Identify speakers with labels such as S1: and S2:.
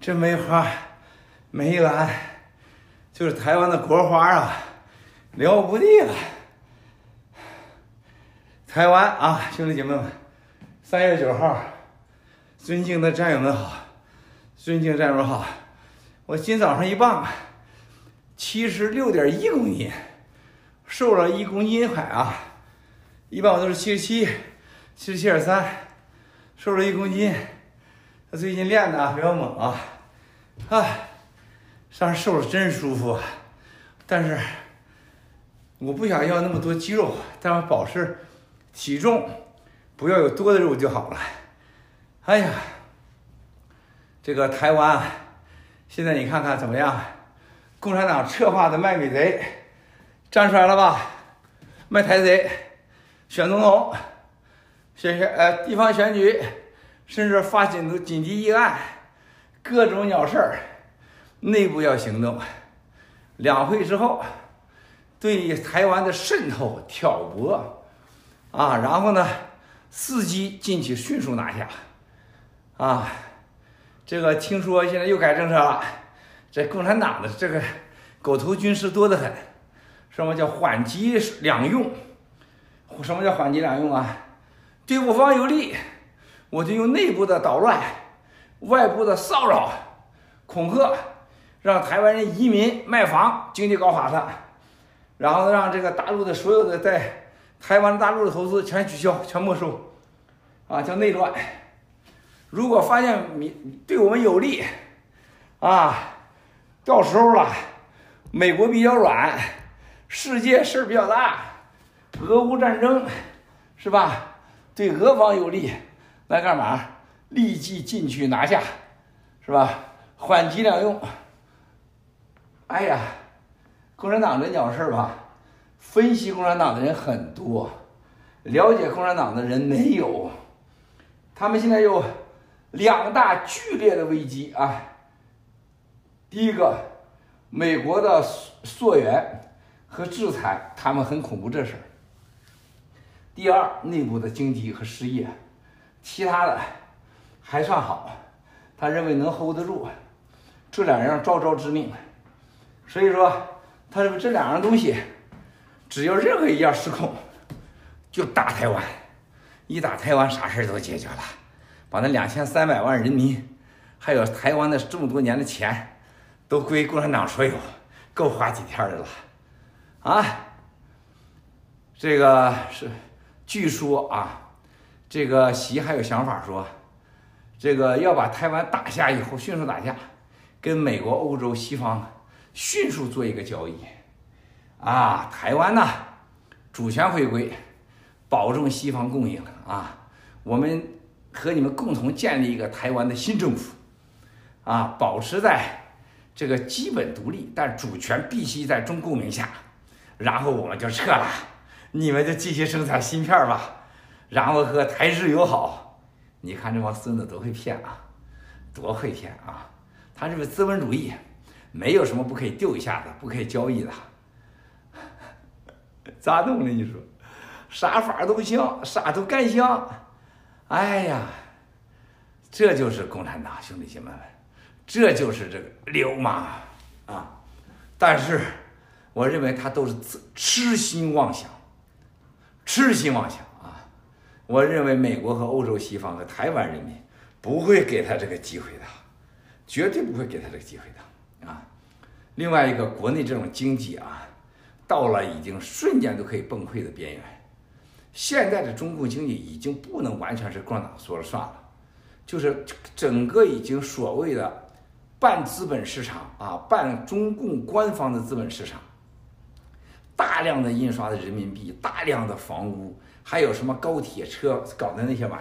S1: 这梅花，梅兰，就是台湾的国花啊，了不地了。台湾啊，兄弟姐妹们，三月九号，尊敬的战友们好，尊敬战友们好，我今早上一磅，七十六点一公斤，瘦了一公斤还啊，一般我都是七十七，七十七点三，瘦了一公斤。他最近练的比较猛啊，啊，上瘦了真舒服，但是我不想要那么多肌肉，但我保持体重不要有多的肉就好了。哎呀，这个台湾现在你看看怎么样？共产党策划的卖美贼站出来了吧？卖台贼，选总统，选选呃地方选举。甚至发紧急紧急议案，各种鸟事儿，内部要行动。两会之后，对台湾的渗透挑拨，啊，然后呢，伺机进去迅速拿下，啊，这个听说现在又改政策了，这共产党的这个狗头军师多得很，什么叫缓急两用？什么叫缓急两用啊？对我方有利。我就用内部的捣乱，外部的骚扰、恐吓，让台湾人移民卖房，经济搞垮他，然后让这个大陆的所有的在台湾大陆的投资全取消、全没收，啊，叫内乱。如果发现你对我们有利，啊，到时候了，美国比较软，世界事儿比较大，俄乌战争，是吧？对俄方有利。来干嘛？立即进去拿下，是吧？缓急两用。哎呀，共产党这鸟事儿吧，分析共产党的人很多，了解共产党的人没有。他们现在有两大剧烈的危机啊。第一个，美国的溯源和制裁，他们很恐怖这事儿。第二，内部的经济和失业。其他的还算好，他认为能 hold 得住，这两样招招致命，所以说他认为这两样东西，只要任何一样失控，就打台湾，一打台湾啥事儿都解决了，把那两千三百万人民，还有台湾的这么多年的钱，都归共产党所有，够花几天的了，啊，这个是据说啊。这个习还有想法说，这个要把台湾打下以后，迅速打下，跟美国、欧洲、西方迅速做一个交易，啊，台湾呐，主权回归，保证西方供应啊，我们和你们共同建立一个台湾的新政府，啊，保持在这个基本独立，但主权必须在中共名下，然后我们就撤了，你们就继续生产芯片吧。然后和台日友好，你看这帮孙子多会骗啊，多会骗啊！他这个资本主义，没有什么不可以丢一下的，不可以交易的，咋弄的？你说，啥法都行，啥都干行。哎呀，这就是共产党兄弟姐妹们，这就是这个流氓啊！但是，我认为他都是自痴心妄想，痴心妄想。我认为美国和欧洲西方和台湾人民不会给他这个机会的，绝对不会给他这个机会的啊！另外一个，国内这种经济啊，到了已经瞬间都可以崩溃的边缘。现在的中共经济已经不能完全是共产党说了算了，就是整个已经所谓的半资本市场啊，半中共官方的资本市场，大量的印刷的人民币，大量的房屋。还有什么高铁车搞的那些玩意儿？